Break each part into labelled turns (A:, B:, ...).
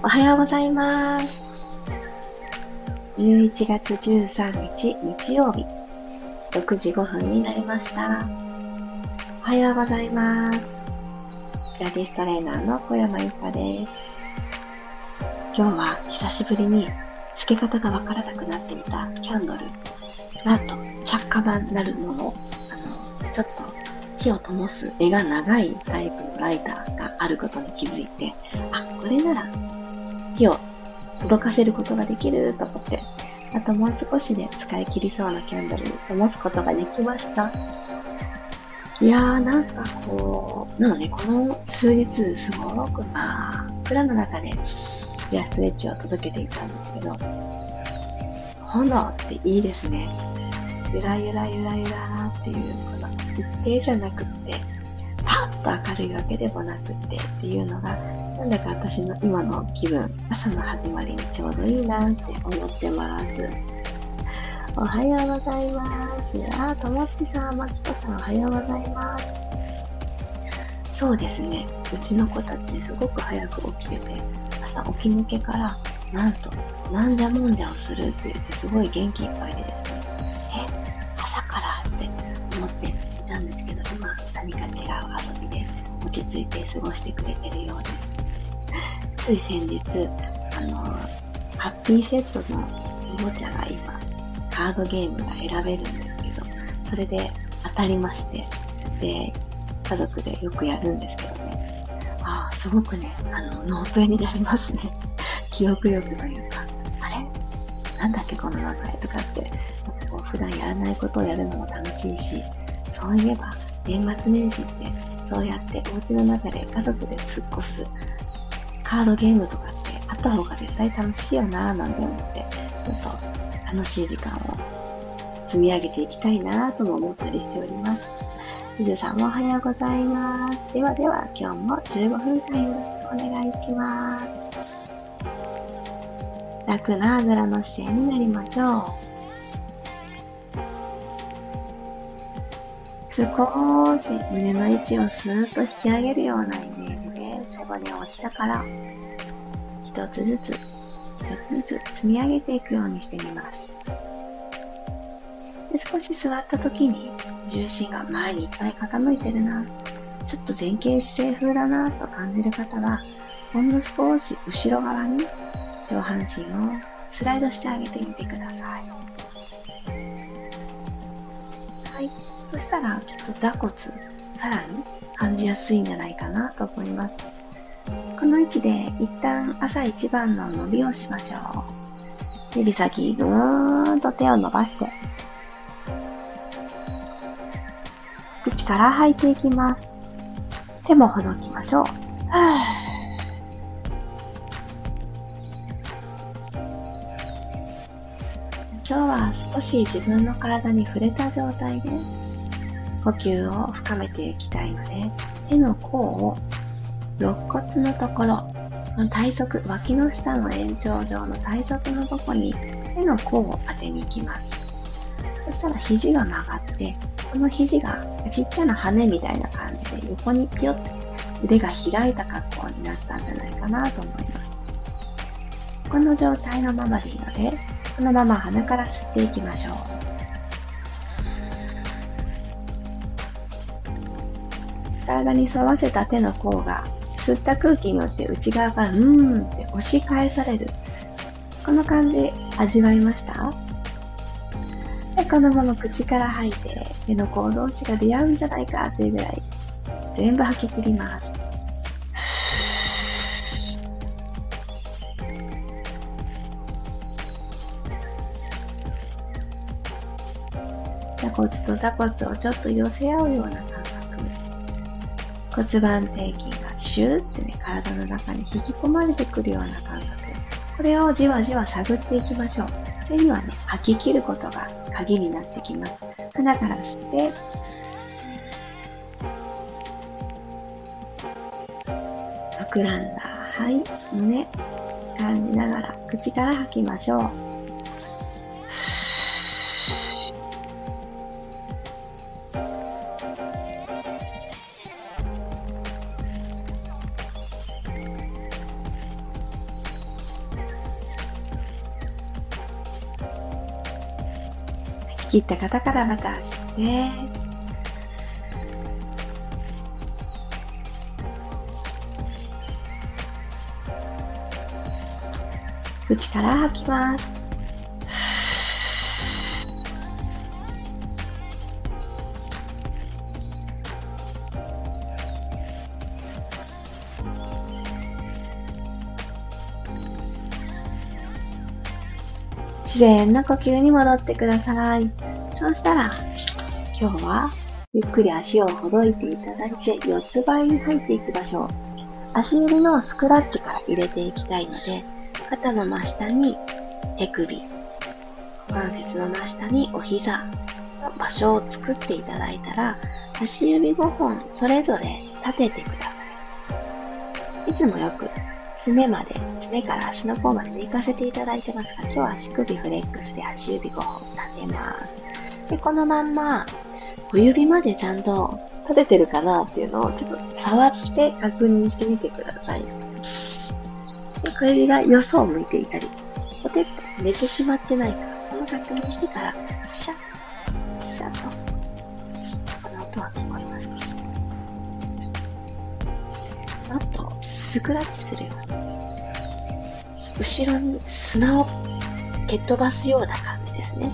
A: おはようございます。11月13日日曜日、6時5分になりました。おはようございます。ピラティストレーナーの小山由かです。今日は久しぶりに付け方がわからなくなっていたキャンドル、なんと着火板なるもの、あの、ちょっと火を灯す絵が長いタイプのライターがあることに気づいて、あ、これなら火を届かせることができると思って、あともう少しで使い切りそうなキャンドルに灯すことができました。いやーなんかこう、なのでこの数日すごくまあ、プラの中でピアストレッチを届けていたんですけど、炎っていいですね。ゆらゆらゆらゆらっていう、この一定じゃなくって、パッと明るいわけでもなくってっていうのが、なんだか私の今の気分、朝の始まりにちょうどいいなって思ってます。おはようございます。あ、ともっちさん、まきこさん、おはようございます。今日ですね、うちの子たちすごく早く起きてて、朝起き抜けから、なんと、なんじゃもんじゃをするって言ってすごい元気いっぱいでですね、え、朝からって思っていたんですけど、今何か違う遊びで落ち着いて過ごしてくれてるようです。つい先日、あの、ハッピーセットのおもちゃが今、カードゲームが選べるんですけど、それで当たりまして、で、家族でよくやるんですけどね。ああ、すごくね、あの、脳トレになりますね。記憶力というか、あれ？なんだっけこの名前とかって、こう普段やらないことをやるのも楽しいし、そういえば、年末年始って、そうやってお家の中で家族で過ごすカードゲームとかってあった方が絶対楽しいよなぁなんて思って、ちょっと楽しい時間を積み上げていきたいなぁとも思ったりしております。ゆずさんもおはようございます。ではでは、今日も15分間よろしくお願いします。楽なあぐらの姿勢になりましょう。少し胸の位置をスーッと引き上げるようなイメージでを下から一つずつ一つずつ積み上げていくようにしてみます。で少し座った時に重心が前にいっぱい傾いてるな、ちょっと前傾姿勢風だなと感じる方は、ほんの少し後ろ側に上半身をスライドしてあげてみてください。はい。そしたら、ちょっと座骨、さらに感じやすいんじゃないかなと思います。この位置で一旦朝一番の伸びをしましょう。指先ぐーんと手を伸ばして、口から吐いていきます。手もほどきましょう。今日は少し自分の体に触れた状態で呼吸を深めていきたいので手の甲を肋骨のところ体側脇の下の延長上の体側のとこに手の甲を当てに行きますそしたら肘が曲がってこの肘がちっちゃな羽みたいな感じで横にピヨッと腕が開いた格好になったんじゃないかなと思います。この状態のままでいいので、このまま鼻から吸っていきましょう。体に沿わせた手の甲が吸った空気によって内側からうーんって押し返される。この感じ味わいました？でこのまま口から吐いて、手の甲同士が出会うんじゃないかっていうぐらい、全部吐き切ります。座骨と座骨をちょっと寄せ合うような感覚。骨盤底筋がシューってね、体の中に引き込まれてくるような感覚。これをじわじわ探っていきましょう。それにはね、吐き切ることが鍵になってきます。鼻から吸って、膨らんだ肺、胸、感じながら口から吐きましょう。切った方からまた吸って、口から吐きます。自然な呼吸に戻ってください。そうしたら、今日はゆっくり足をほどいていただいて、四つ倍に入っていきましょう。足指のスクラッチから入れていきたいので、肩の真下に手首、股関節の真下にお膝の場所を作っていただいたら、足指5本それぞれ立ててください。いつもよくすねまで、すねから足の甲まで寝かせていただいてますが、今日は足首フレックスで足指5本立てます。で、このまんま、小指までちゃんと立ててるかなっていうのをちょっと触って確認してみてください。で小指がよそを向いていたり、ポテッと寝てしまってないか、この確認してから、シャッ、シャッと、この音は聞こえますか？あと、スクラッチするように。後ろに砂を蹴っ飛ばすような感じですね。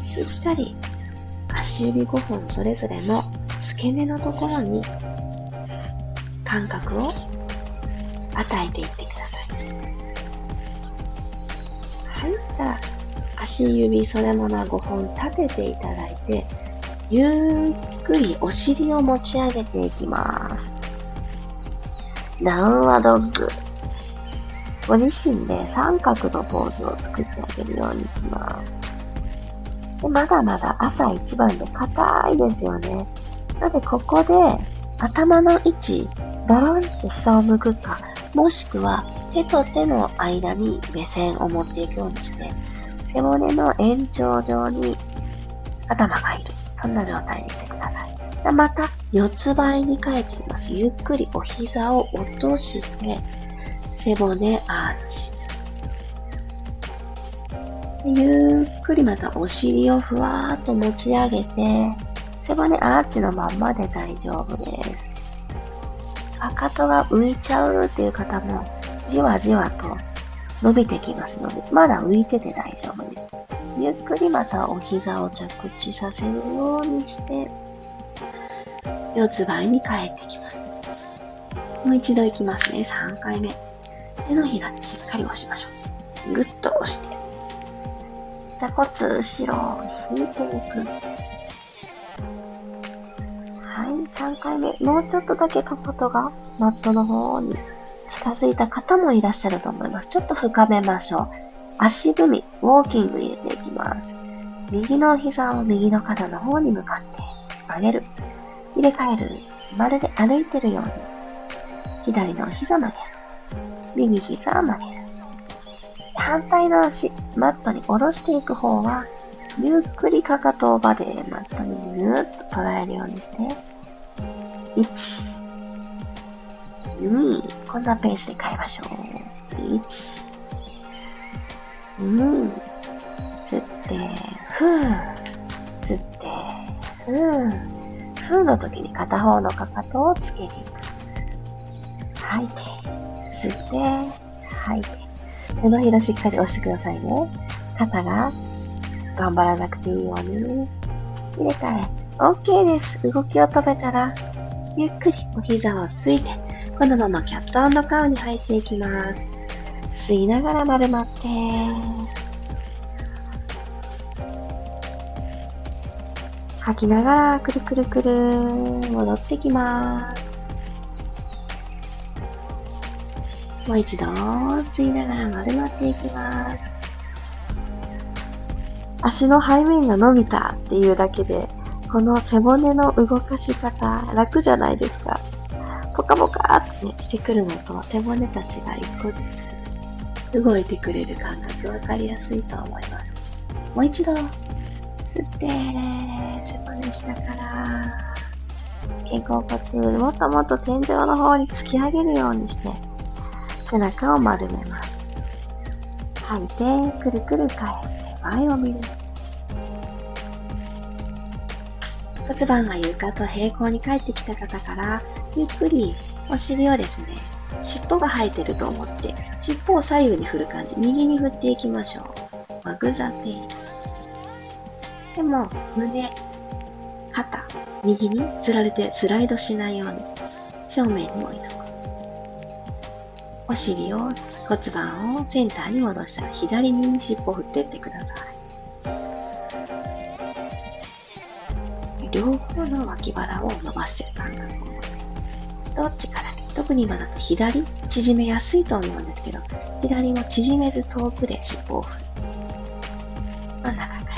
A: しっかり足指5本それぞれの付け根のところに感覚を与えていってください。はい。たら足指それもの5本立てていただいて、ゆっくりお尻を持ち上げていきます。ダウンワドッグ。ご自身で三角のポーズを作ってあげるようにします。でまだまだ朝一番で硬いですよね。なのでここで頭の位置、だらんと下を向くか、もしくは手と手の間に目線を持っていくようにして、背骨の延長上に頭がいる。そんな状態にしてください。でまた、四つ倍に変えています。ゆっくりお膝を落として、背骨アーチ。ゆっくりまたお尻をふわーっと持ち上げて、背骨アーチのまんまで大丈夫です。かかとが浮いちゃうっていう方も、じわじわと伸びてきますので、まだ浮いてて大丈夫です。ゆっくりまたお膝を着地させるようにして、四つ倍に帰ってきます。もう一度いきますね。3回目。手のひらしっかり押しましょう。ぐっと押して。座骨後ろ引いていく。はい、3回目。もうちょっとだけかかとがマットの方に近づいた方もいらっしゃると思います。ちょっと深めましょう。足踏み、ウォーキング入れていきます。右の膝を右の肩の方に向かって曲げる。入れ替える。まるで歩いてるように。左の膝曲げる。右膝曲げる。反対の足、マットに下ろしていく方は、ゆっくりかかと場でマットにぐーっと捉えるようにして、1、2、こんなペースで変えましょう。1、2、吸って、ふー、吸って、ふー、ふーの時に片方のかかとをつけていく。吐いて、吸って、吐いて。手のひらしっかり押してくださいね。肩が頑張らなくていいように。入れ替え。OK です。動きを止めたら、ゆっくりお膝をついて、このままキャットカウに入っていきます。吸いながら丸まって、吐きながらくるくるくる戻ってきます。もう一度吸いながら丸まっていきます。足の背面が伸びたっていうだけで、この背骨の動かし方楽じゃないですか。ポカポカってね、してくるのと背骨たちが一個ずつ動いてくれる感覚わかりやすいと思います。もう一度吸って、背骨下から、肩甲骨もっともっと天井の方に突き上げるようにして、背中を丸めます。吐いて、くるくる返して前を見る。骨盤が床と平行に帰ってきた方から、ゆっくりお尻をですね、尻尾が生えてると思って、尻尾を左右に振る感じ、右に振っていきましょう。マグザテイでも、胸、肩、右につられてスライドしないように、正面に置いとく。お尻を、骨盤をセンターに戻したら、左に尻尾を振っていってください。両方の脇腹を伸ばしてる感覚を、どっちから？特に今だと左、縮めやすいと思うんですけど、左も縮めず遠くで尻尾を振る。真ん中から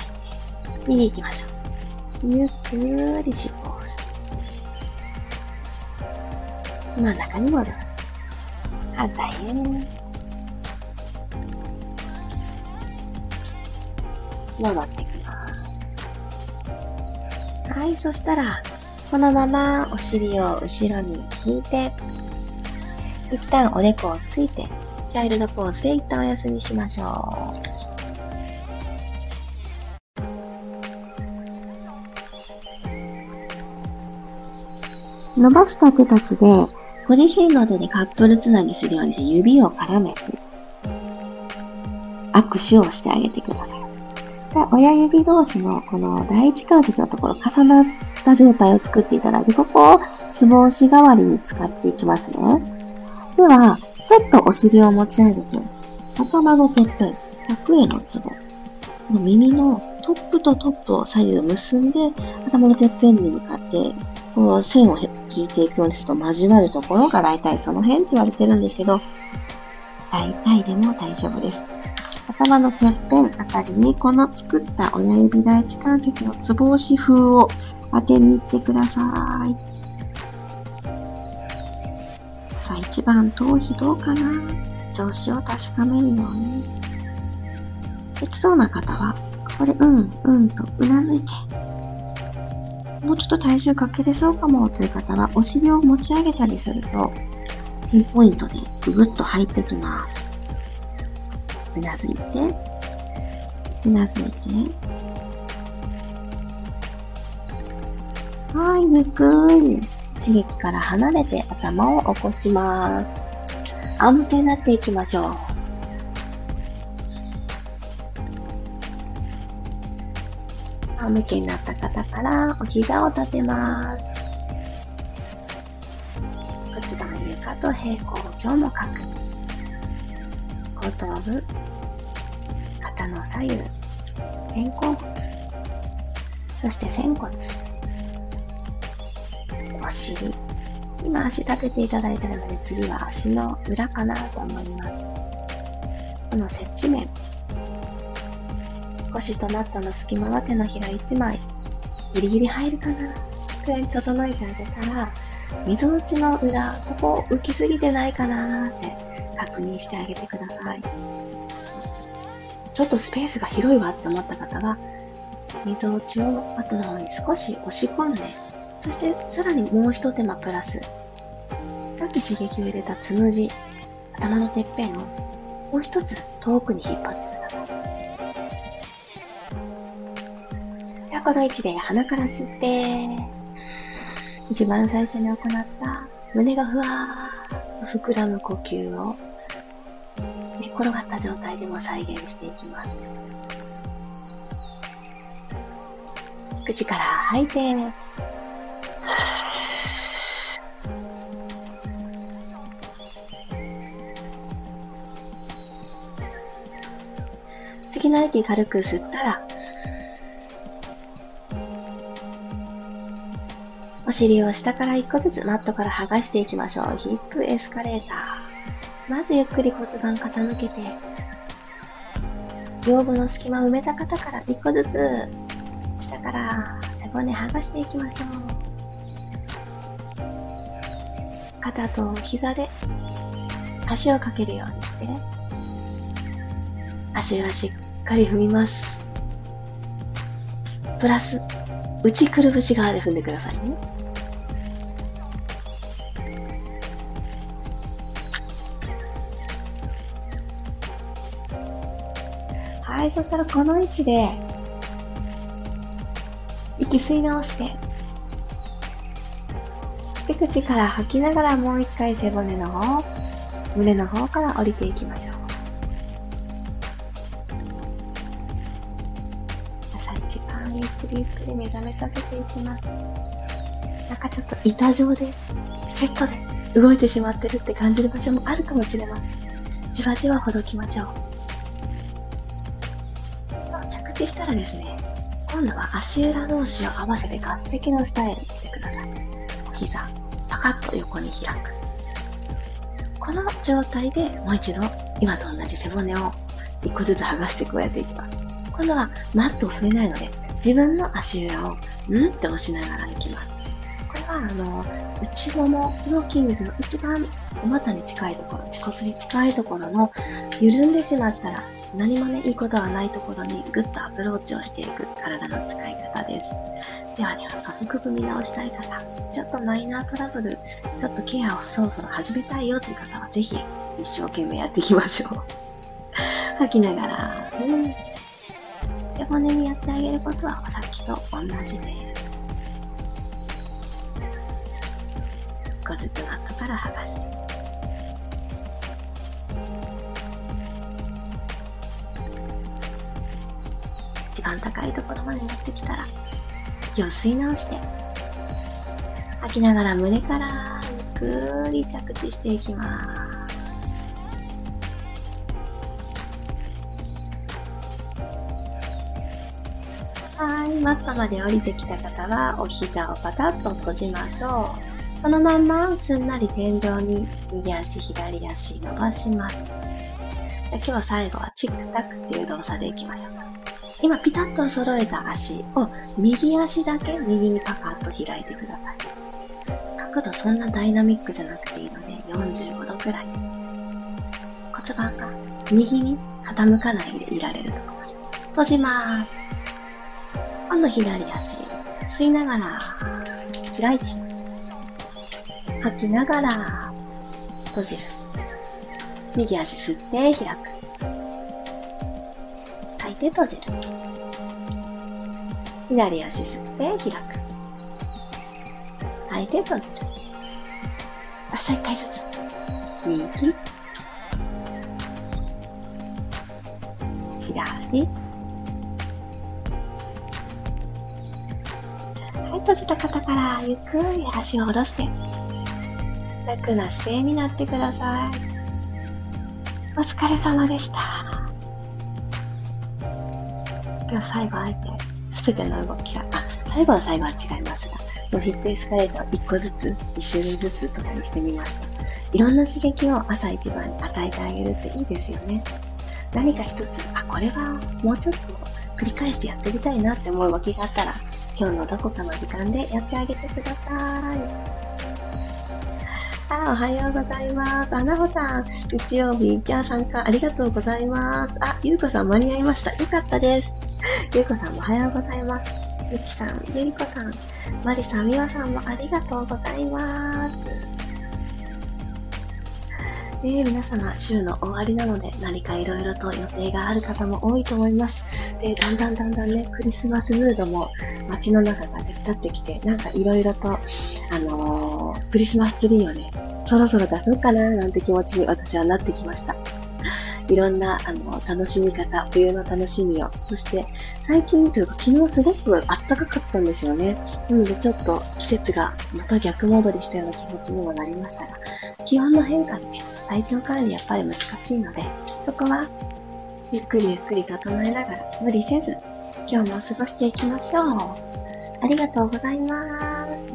A: 右行きましょう。ゆっくり尻尾を振る。真ん中に戻る。反対へ。戻ってきます。はい、そしたら、このままお尻を後ろに引いて、一旦おでこをついて、チャイルドポーズで一旦お休みしましょう。伸ばした手たちで、ご自身の手でカップルつなぎするように指を絡めて、握手をしてあげてください。親指同士のこの第一関節のところ重なった状態を作っていただいて、ここをつぼ押し代わりに使っていきますね。では、ちょっとお尻を持ち上げて、頭のてっぺん、100円のツボ。耳のトップとトップを左右結んで、頭のてっぺんに向かって、こう線を引いていくようにすと交わるところが大体その辺って言われてるんですけど、大体でも大丈夫です。頭のてっぺんあたりにこの作った親指第一関節のつぼ押し風を当てに行ってください。さあ一番頭皮どうかな？調子を確かめるように。できそうな方は、ここでうん、うんとうなずいて、もうちょっと体重かけれそうかもという方は、お尻を持ち上げたりすると、ピンポイントでぐぐっと入ってきます。うなずいて、うなずいて、はい、ゆっくり刺激から離れて頭を起こします。仰向けになっていきましょう。仰向けになった方からお膝を立てます。骨盤床と平行今日も書く。後頭部、肩の左右、肩甲骨、そして仙骨、お尻。今足立てていただいたので次は足の裏かなと思います。この接地面。腰とマットの隙間は手のひら1枚。ギリギリ入るかなくらい整えてあげたら、溝落ちの裏、ここ浮きすぎてないかなって確認してあげてください。ちょっとスペースが広いわって思った方は、溝落ちを後の方に少し押し込んでそしてさらにもう一手間プラス。さっき刺激を入れたつむじ、頭のてっぺんをもう一つ遠くに引っ張ってこの位置で鼻から吸って、一番最初に行った胸がふわーっと膨らむ呼吸を寝転がった状態でも再現していきます。口から吐いて、次の息軽く吸ったら、お尻を下から一個ずつマットから剥がしていきましょう。ヒップエスカレーター。まずゆっくり骨盤傾けて、腰部の隙間を埋めた方から一個ずつ下から背骨剥がしていきましょう。肩と膝で足をかけるようにして、足はしっかり踏みます。プラス、内くるぶし側で踏んでくださいね。はい、そしたらこの位置で、息吸い直して、手口から吐きながらもう一回背骨の方、胸の方から降りていきましょう。朝一番ゆっくりゆっくり目覚めさせていきます。なんかちょっと板状で、セットで動いてしまってるって感じる場所もあるかもしれません。じわじわほどきましょう。着地したらですね、今度は足裏同士を合わせて合席のスタイルにしてください。膝、パカッと横に開く。この状態でもう一度、今と同じ背骨を一個ずつ剥がして加えていきます。今度はマットを踏めないので、自分の足裏をうんって押しながらいきます。これは、あの、内ももの筋肉の一番お股に近いところ、恥骨に近いところの緩んでしまったら何もね、いいことはないところにぐっとアプローチをしていく体の使い方です。ではでは、下腹部見直したい方、ちょっとマイナートラブル、ちょっとケアをそろそろ始めたいよという方は、ぜひ一生懸命やっていきましょう。吐きながら、うん。で、骨にやってあげることはさっきと同じです。一個ずつマットから剥がして。一番高いところまで持ってきたら、息を吸い直して、吐きながら胸からゆっくり着地していきます。はい、マットまで降りてきた方は、お膝をパタッと閉じましょう。そのまんますんなり天井に右足、左足伸ばします。今日は最後はチックタックっていう動作でいきましょう。今ピタッと揃えた足を右足だけ右にパカッと開いてください。角度そんなダイナミックじゃなくていいので45度くらい。骨盤が右に傾かないでいられるところ閉じます。今度左足、吸いながら開いて、吐きながら閉じる。右足吸って開く。吐いて閉じる。左足吸って開く。吐いて閉じる。あ、さ一回ずつ。右。左。はい、閉じた方からゆっくり足を下ろして、楽な姿勢になってください。お疲れ様でした。今日最後あえて、すべての動きが、あ、最後は最後は違いますが、フィットエスカレーターを1個ずつ、1種類ずつとかにしてみました。いろんな刺激を朝一番に与えてあげるっていいですよね。何か一つ、あ、これはもうちょっと繰り返してやってみたいなって思う動きがあったら、今日のどこかの時間でやってあげてください。あ、おはようございます。あ、なほさん、日曜日、じゃあ参加ありがとうございます。あ、ゆうこさん間に合いました。よかったです。ゆうこさんもおはようございます。ゆきさん、ゆりこさん、まりさん、みわさんもありがとうございます。えー、皆様、週の終わりなので、何かいろいろと予定がある方も多いと思います。で、だんだんだんだんね、クリスマスムードも街の中が手伝ってきて、なんかいろいろと、あのー、クリスマスツリーをね、そろそろ出そうかななんて気持ちに私はなってきました。いろんな、あの、楽しみ方、冬の楽しみを。そして、最近というか昨日すごく暖かかったんですよね。なのでちょっと季節がまた逆戻りしたような気持ちにもなりましたが、気温の変化でね、体調管理やっぱり難しいので、そこはゆっくりゆっくり整えながら無理せず、今日も過ごしていきましょう。ありがとうございます。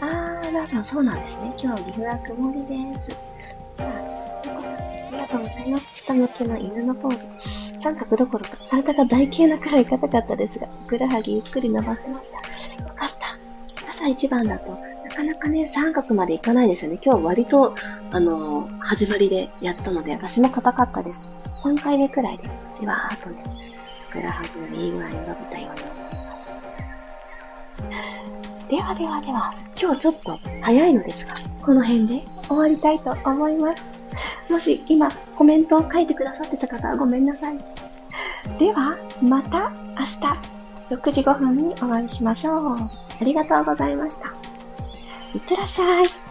A: あー、なんそうなんですね。今日岐阜は曇りです。あ、よこさん、ありがとうございます。下向きの犬のポーズ。三角どころか、体が台形なくらい硬かったですが、ふくらはぎゆっくり伸ばせました。よかった。朝一番だと、なかなかね、三角までいかないですよね。今日割と、あのー、始まりでやったので、私も硬かったです。3回目くらいで、じわーっとね、ふくらはぎのいい具合に伸びたように。ではではでは、今日ちょっと早いのですが、この辺で終わりたいと思います。もし今コメントを書いてくださってた方はごめんなさい。では、また明日6時5分にお会いしましょう。ありがとうございました。いってらっしゃい。